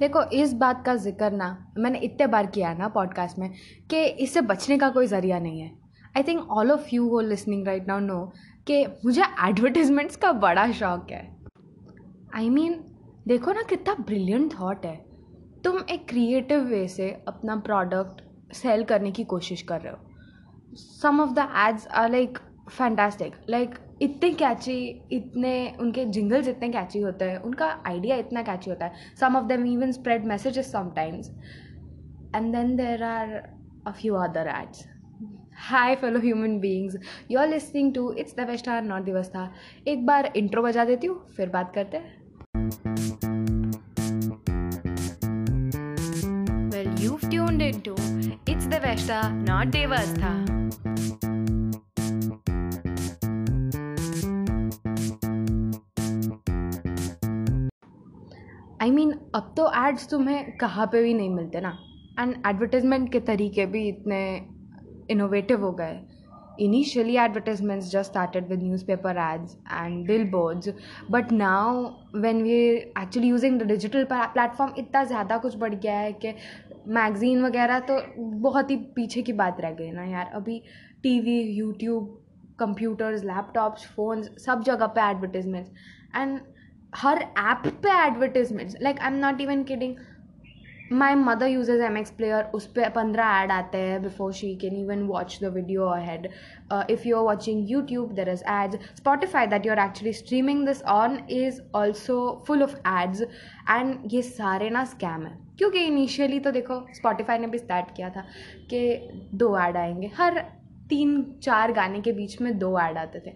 देखो इस बात का ज़िक्र ना मैंने इतने बार किया ना पॉडकास्ट में कि इससे बचने का कोई ज़रिया नहीं है। I think all of you हो लिसनिंग राइट नाउ नो कि मुझे एडवर्टिजमेंट्स का बड़ा शौक है। आई I मीन mean, देखो ना कितना ब्रिलियंट थाट है। तुम एक क्रिएटिव वे से अपना प्रोडक्ट सेल करने की कोशिश कर रहे हो। Some of the ads are like fantastic like इतने कैची इतने उनके जिंगल्स इतने कैची होते हैं उनका आइडिया इतना कैची होता है। Some of them even spread messages sometimes and then there are a few other ads hi fellow human beings you are listening to it's the best are not दिवस्था एक बार intro बजा देती हूँ फिर बात करते हैं। Well, you've tuned into It's the Vesta, not Devastha. I mean अब तो एड्स तुम्हें कहाँ पे भी नहीं मिलते ना। एंड एडवर्टाइजमेंट के तरीके भी इतने इनोवेटिव हो गए। Initially advertisements just started with newspaper ads and billboards but now when we actually using the digital platform इतना ज़्यादा कुछ बढ़ गया है कि मैगज़ीन वगैरह तो बहुत ही पीछे की बात रह गई ना यार। अभी T V YouTube computers laptops phones सब जगह पे एडवर्टीजमेंट्स एंड हर ऐप पे advertisements like I am not even kidding my mother uses M X player उस पर पंद्रह ऐड आते हैं before she can even watch the video ahead if you are watching YouTube there is ads Spotify that you are actually streaming this on is also full of ads and ये सारे ना scam है. क्योंकि initially तो देखो Spotify ने भी start किया था कि दो ऐड आएँगे. हर तीन चार गाने के बीच में दो ऐड आते थे.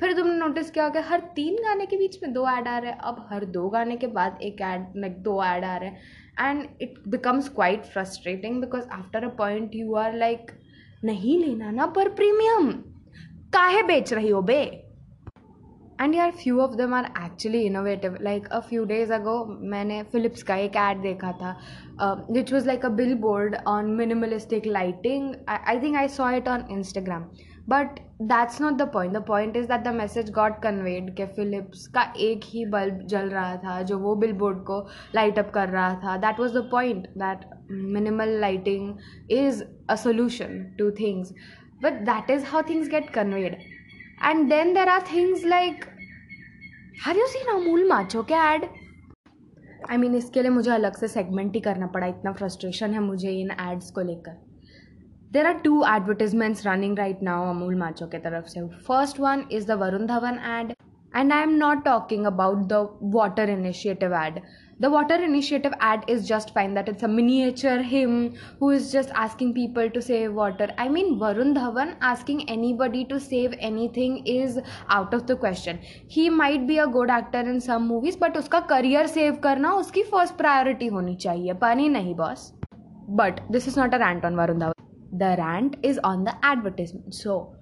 फिर तुमने नोटिस किया कि हर तीन गाने के बीच में दो ऐड आ रहे हैं। अब हर दो गाने के बाद एक ऐड लाइक दो ऐड आ रहे हैं। And it becomes quite frustrating because after a point you are like नहीं लेना ना पर प्रीमियम काहे बेच रही हो बे? एंड यार few of them are actually innovative like a few days ago मैंने फिलिप्स का एक ऐड देखा था which was like a billboard on minimalistic lighting I think I saw it on Instagram but that's not the point the point is that the message got conveyed के Philips का एक ही bulb जल रहा था, जो वो बिल बोर्ड को लाइट अप कर रहा था. That was the point that minimal lighting is a solution to things but that is how things get conveyed and then there are things like have you seen Amul Macho के ad I mean इसके लिए मुझे अलग से segment ही करना पड़ा. इतना frustration है मुझे इन एड्स को लेकर. There are two advertisements running right now Amul macho के तरफ़ से first one is the Varun Dhawan ad and I am not talking about the water initiative ad the water initiative ad is just fine that it's a miniature him who is just asking people to save water I mean Varun Dhawan asking anybody to save anything is out of the question he might be a good actor in some movies but उसका career save करना उसकी first priority होनी चाहिए। पानी नहीं boss but this is not a rant on Varun Dhawan the rant is on the advertisement so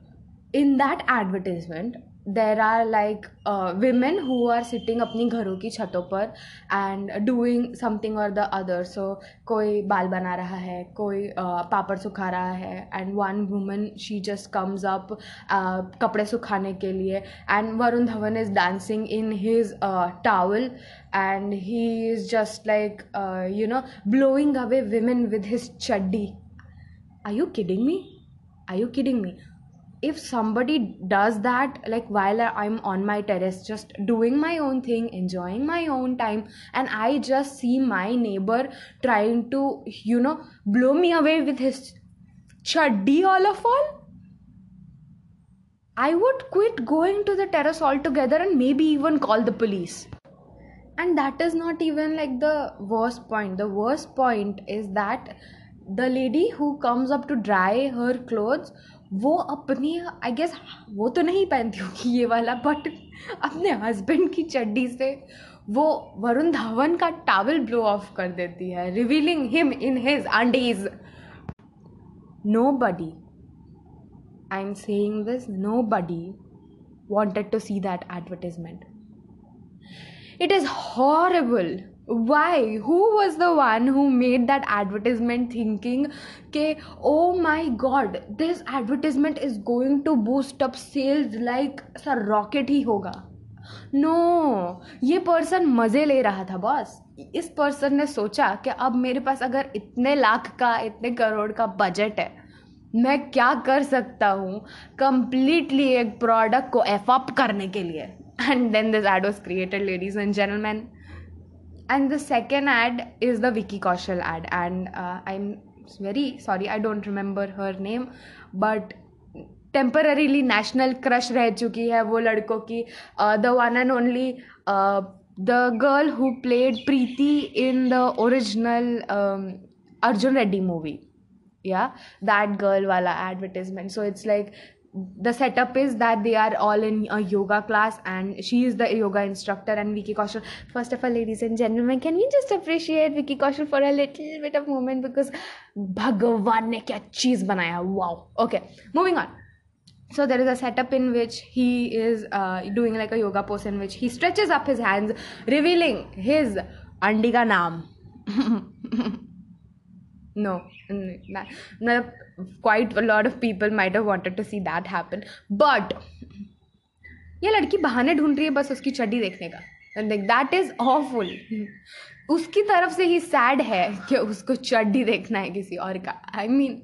in that advertisement there are like uh, women who are sitting अपनी घरों की छतों पर and doing something or the other so कोई बाल बना रहा है कोई uh, पापड़ सुखा रहा है and one woman she just comes up uh, कपड़े सुखाने के लिए Dhawan is dancing in his uh, towel and he is just like uh, you know blowing away women with his chaddi are you kidding me? Are you kidding me? If somebody does that like while i'm on my terrace just doing my own thing enjoying my own time and i just see my neighbor trying to you know blow me away with his chaddi all of all i would quit going to the terrace altogether and maybe even call the police. And that is not even like the worst point. The worst point is that the lady who comes up to dry her clothes वो अपनी I guess वो तो नहीं पहनती होगी ये वाला but अपने हस्बैंड की चड्डी से वो वरुण धवन का टावल ब्लो ऑफ़ कर देती है revealing him in his undies nobody I am saying this nobody wanted to see that advertisement it is horrible why who was the one who made that advertisement thinking के ओ my god this advertisement is going to boost up sales like sir rocket ही होगा no no, ये person मज़े ले रहा था boss इस person ने सोचा कि अब मेरे पास अगर इतने लाख का इतने करोड़ का बजट है मैं क्या कर सकता हूँ कंप्लीटली एक प्रोडक्ट को एफअप करने के लिए and then this ad was created ladies and gentleman and the second ad is the vicky kaushal ad and uh, i'm very sorry i don't remember her name but temporarily national crush रह चुकी है वो लड़कों की the one and only the girl who played Preeti in the original Arjun Reddy movie yeah that girl wala advertisement so it's like the setup is that they are all in a yoga class and she is the yoga instructor and Vicky Kaushal. First of all, ladies and gentlemen, can we just appreciate Vicky Kaushal for a little bit of moment because Bhagavan ne kya cheez banaya. Wow. Okay, moving on. So there is a setup in which he is uh, doing like a yoga pose in which he stretches up his hands, revealing his Andiga naam. no that, quite a lot of people might have wanted to see that happen but ये लड़की बहाने ढूंढ रही है बस उसकी चड्डी देखने का। दैट इज़ ऑफुल उसकी तरफ़ से ही सैड है कि उसको चड्डी देखना है किसी और का। आई I मीन mean,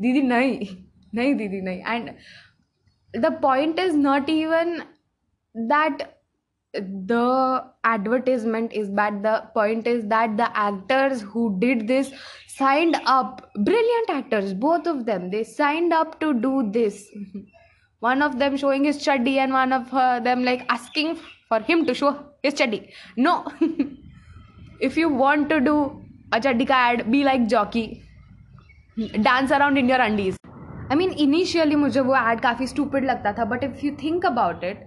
दीदी नहीं नहीं दीदी नहीं। And the point is not even that the advertisement is bad the point is that the actors who did this signed up brilliant actors both of them they signed up to do this one of them showing his chaddi and one of uh, them like asking for him to show his chaddi no if you want to do a chaddi ka ad be like jockey dance around in your undies I mean initially मुझे वो ad काफ़ी stupid लगता था but if you think about it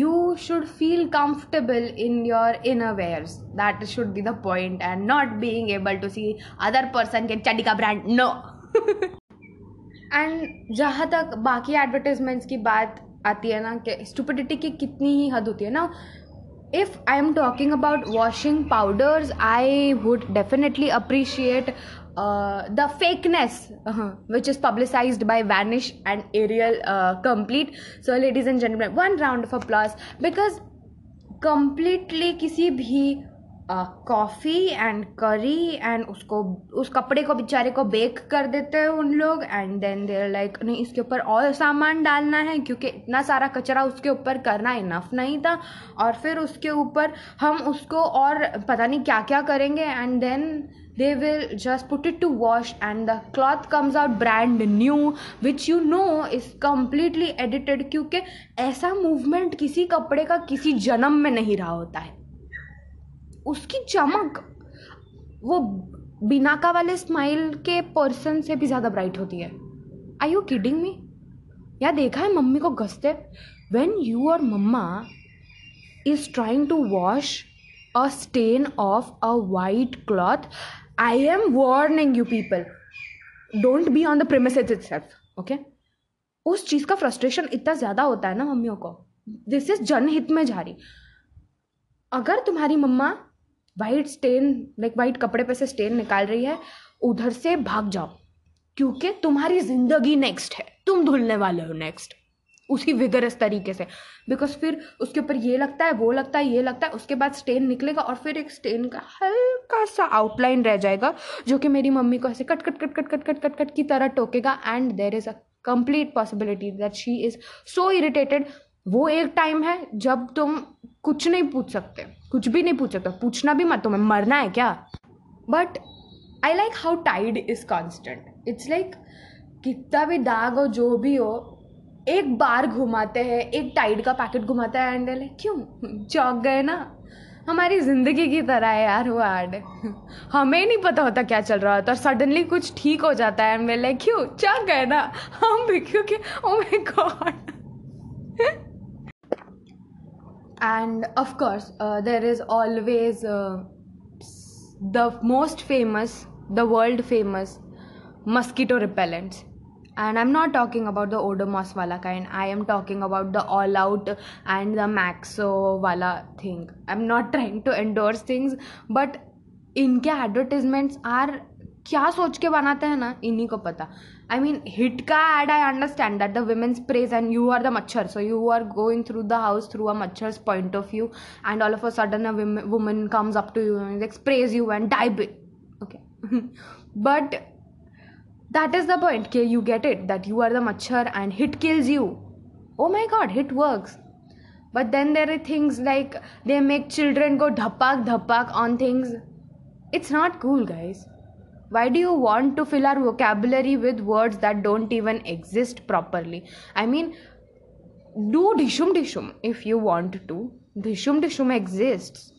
you should feel comfortable in your inner wears that should be the point and not being able to see other person चड्डी का brand no and जहाँ तक बाकी advertisements की बात आती है ना कि स्टुपिडिटी की कितनी ही हद होती है ना if i am talking about washing powders i would definitely appreciate uh, the fakeness uh, which is publicized by vanish and ariel uh, complete. So ladies and gentlemen one round of applause. Because completely किसी भी coffee and curry and उसको उस कपड़े को बेचारे को bake कर देते हैं उन लोग. एंड देन देर लाइक नहीं इसके ऊपर और सामान डालना है क्योंकि इतना सारा कचरा उसके ऊपर करना इनफ नहीं था. और फिर उसके ऊपर हम उसको और पता नहीं क्या क्या करेंगे. And then they will just put it to wash and the cloth comes out brand new, which you know is completely edited क्योंकि ऐसा मूवमेंट किसी कपड़े का किसी जन्म में नहीं रहा होता है। उसकी चमक, वो बिनाका वाले स्माइल के पर्सन से भी ज़्यादा ब्राइट होती है। आई यू किडिंग मी या देखा है मम्मी को घसते when your mamma is trying to wash a stain off a white cloth am warning you people don't be on the premise itself okay उस चीज़ का फ्रस्ट्रेशन इतना ज़्यादा होता है ना मम्मियों को। दिस इज़ जनहित में जा रही। अगर तुम्हारी mamma white stain like white कपड़े पे से स्टेन निकाल रही है, उधर से भाग जाओ, क्योंकि तुम्हारी ज़िंदगी नेक्स्ट है। तुम धुलने वाले हो नेक्स्ट उसी विगरस तरीके से। बिकॉज़ फिर उसके ऊपर ये लगता है, वो लगता है, ये लगता है, उसके बाद स्टेन निकलेगा और फिर एक स्टेन का हल्का सा आउटलाइन रह जाएगा, जो कि मेरी मम्मी को ऐसे cut cut cut cut cut cut cut cut की तरह टोकेगा and there is a complete possibility that she is so irritated वो एक टाइम है जब तुम कुछ नहीं पूछ सकते, कुछ भी नहीं पूछ सकते, पूछना भी मत, तुम्हें मरना है क्या? But I like how tide is constant it's like कितना भी दाग हो, जो भी हो एक बार घुमाते हैं एक टाइड का पैकेट घुमाता है एंड लाइक क्यों? चौक गए ना? हमारी ज़िंदगी की तरह है यार वो एड हमें नहीं पता होता क्या चल रहा होता और सडनली कुछ ठीक हो जाता है एंड लाइक क्यों? चौक गए ना? हम भी क्योंकि ओ god uh, there is always uh, the most famous the world famous mosquito repellents. And i'm not talking about the odomos wala kind i am talking about the all out and the maxo wala thing i'm not trying to endorse things but इनके advertisements are क्या सोच के बनाते हैं ना इन्हीं को पता आई मीन हिट का ad I understand that the women's praise and you are the मच्छर so you are going through the house through a मच्छर्स point of view and all of a sudden a woman comes up to you praise you and die bit okay but that is the point okay you get it that you are the machar and hit kills you oh my god hit works but then there are things like they make children go dhapak dhapak on things it's not cool guys why do you want to fill our vocabulary with words that don't even exist properly i mean do dishum dishum if you want to dishum dishum exists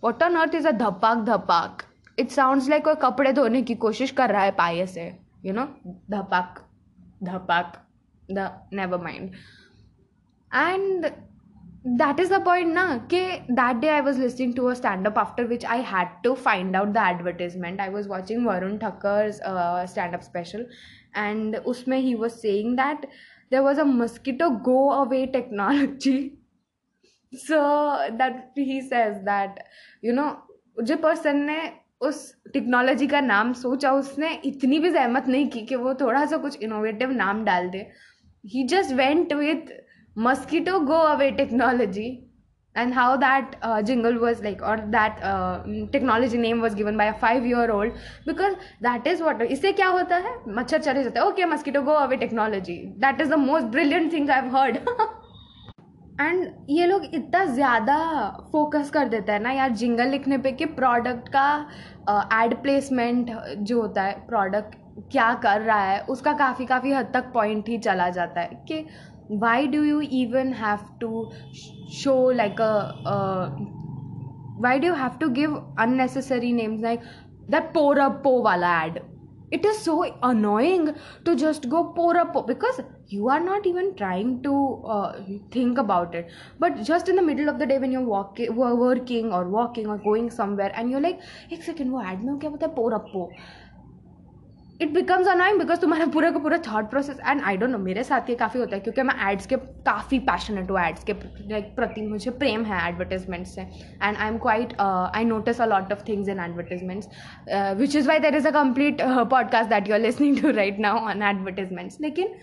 what on earth is a dhapak dhapak it sounds like कोई कपड़े धोने की कोशिश कर रहा है पाए से you know dhapak dhapak the never mind and that is the point na ke that day i was listening to a stand up after which i had to find out the advertisement i was watching varun thakkar's uh, stand up special and usme he was saying that there was a mosquito go away technology so that he says that you know जो person ने उस technology का नाम सोचा उसने, इतनी भी जहमत नहीं की कि वो थोड़ा सा कुछ इनोवेटिव नाम डाल दे। He just went with mosquito go away technology and how that jingle was like और that technology name was given by five year old because that is what इससे क्या होता है? मच्छर चले जाते हैं। Okay mosquito go away technology that is the most brilliant thing I have heard and ये लोग इतना ज़्यादा फोकस कर देता है ना यार जिंगल लिखने पे कि प्रोडक्ट का एड uh, प्लेसमेंट जो होता है प्रोडक्ट क्या कर रहा है उसका काफ़ी काफ़ी हद तक पॉइंट ही चला जाता है कि why do you even have to show like a why do have to give unnecessary names like that pour up po वाला ad it is so annoying to just go pour up because you are not even trying to uh, think about it. But just in the middle of the day when you're walking working or walking or going somewhere and you're like ek second wo ad mein kya pour up po it becomes annoying because तुम्हारा पूरा का पूरा thought process and I don't know मेरे साथ ये काफ़ी होता है, क्योंकि मैं एड्स के काफ़ी पैशनेट हूँ एड्स के प्रति मुझे प्रेम है एडवर्टाइजमेंट से and I am quite I notice a lot of things in advertisements which is why there is a complete podcast that you are listening to right now on advertisements लेकिन,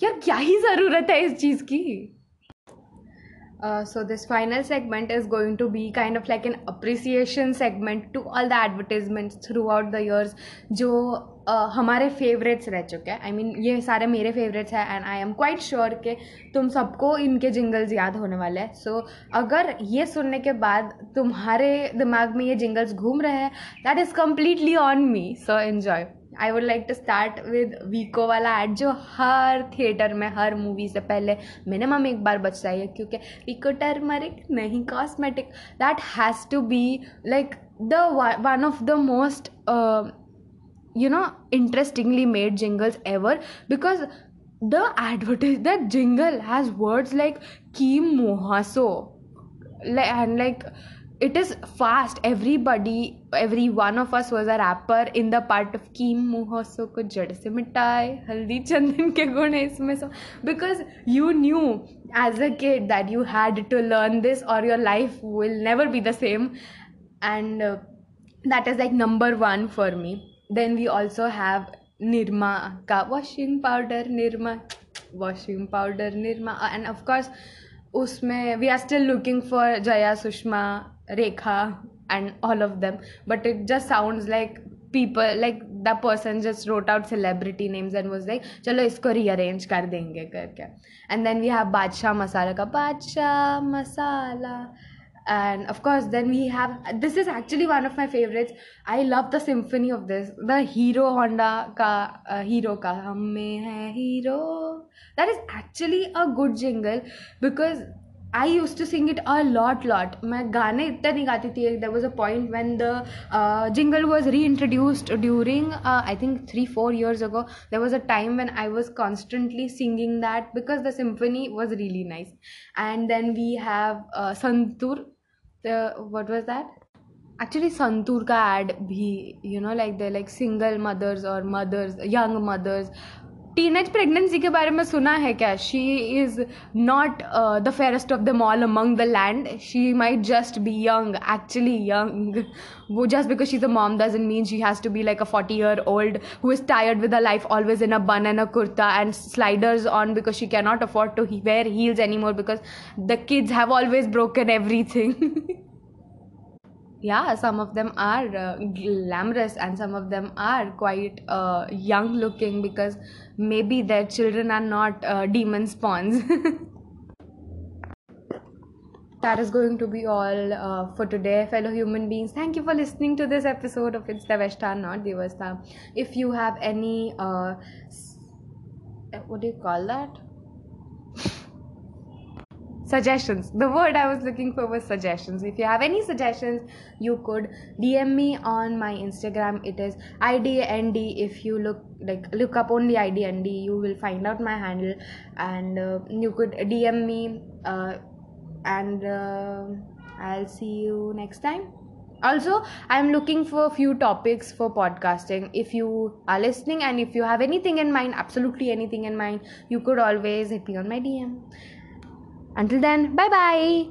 यार क्या ही ज़रूरत है इस चीज़ की? Uh, so this final segment is going to be kind of like an appreciation segment to all the advertisements throughout the years जो uh, हमारे फेवरेट्स रह चुके हैं. आई मीन ये सारे मेरे फेवरेट्स हैं and I am quite sure कि तुम सबको इनके जिंगल्स याद होने वाले हैं. सो so, अगर ये सुनने के बाद तुम्हारे दिमाग में ये जिंगल्स घूम रहे हैं that is completely on me so enjoy I would like to start with Vicco वाला एड जो हर थिएटर में, हर मूवी से पहले मिनिमम एक बार बच है क्योंकि वीको टर्मरिक नहीं cosmetic that has to be like the one of the most you know interestingly made jingles ever because the advertise the jingle has words like की मोहासो and like it is fast. Everybody every one of us was a rapper in the part of ki muho ko jad se mitai haldi chandan ke gun hai isme so. Because you knew as a kid that you had to learn this or your life will never be the same. And uh, that is like number 1 for me. Then we also have nirma ka washing powder nirma washing powder nirma uh, and of course usme we are still looking for jaya sushma Rekha and all of them. But it just sounds like people like the person just wrote out celebrity names and was like chalo isko rearrange kar denge karke and then we have badshah masala ka badshah masala. And of course then we have this is actually one of my favorites. I love the symphony of this the hero honda ka uh, hero ka hum hai hero. That is actually a good jingle because I use to sing it a lot lot मैं गाने इतना नहीं गाती थी there was a point when the jingle was reintroduced during I think three four years ago there was a time when I was constantly singing that because the symphony was really nice and then we have santoor what was that actually santoor का add भी you know like the like single mothers और mother's young mother's teenage pregnancy के बारे में सुना है क्या? She is not the fairest of the mall among the land she might just be young actually young वो just because she is a mom doesn't mean she has to be like a forty year old who is tired with a life always in a bun and a kurta and sliders on because she cannot afford to wear heels any more because the kids have always broken everything yeah some of them are uh, glamorous and some of them are quite uh, young looking because maybe their children are not uh, demon spawns. That is going to be all uh, for today fellow human beings. Thank you for listening to this episode of it's the not devasta if you have any uh, what do you call that suggestions. The word i was looking for was suggestions. If you have any suggestions you could dm me on my instagram. It is idnd if you look like look up only idnd you will find out my handle. And uh, you could dm me uh, and uh, i'll see you next time. Also i'm looking for a few topics for podcasting. If you are listening and if you have anything in mind absolutely anything in mind you could always hit me on my dm until then, bye bye.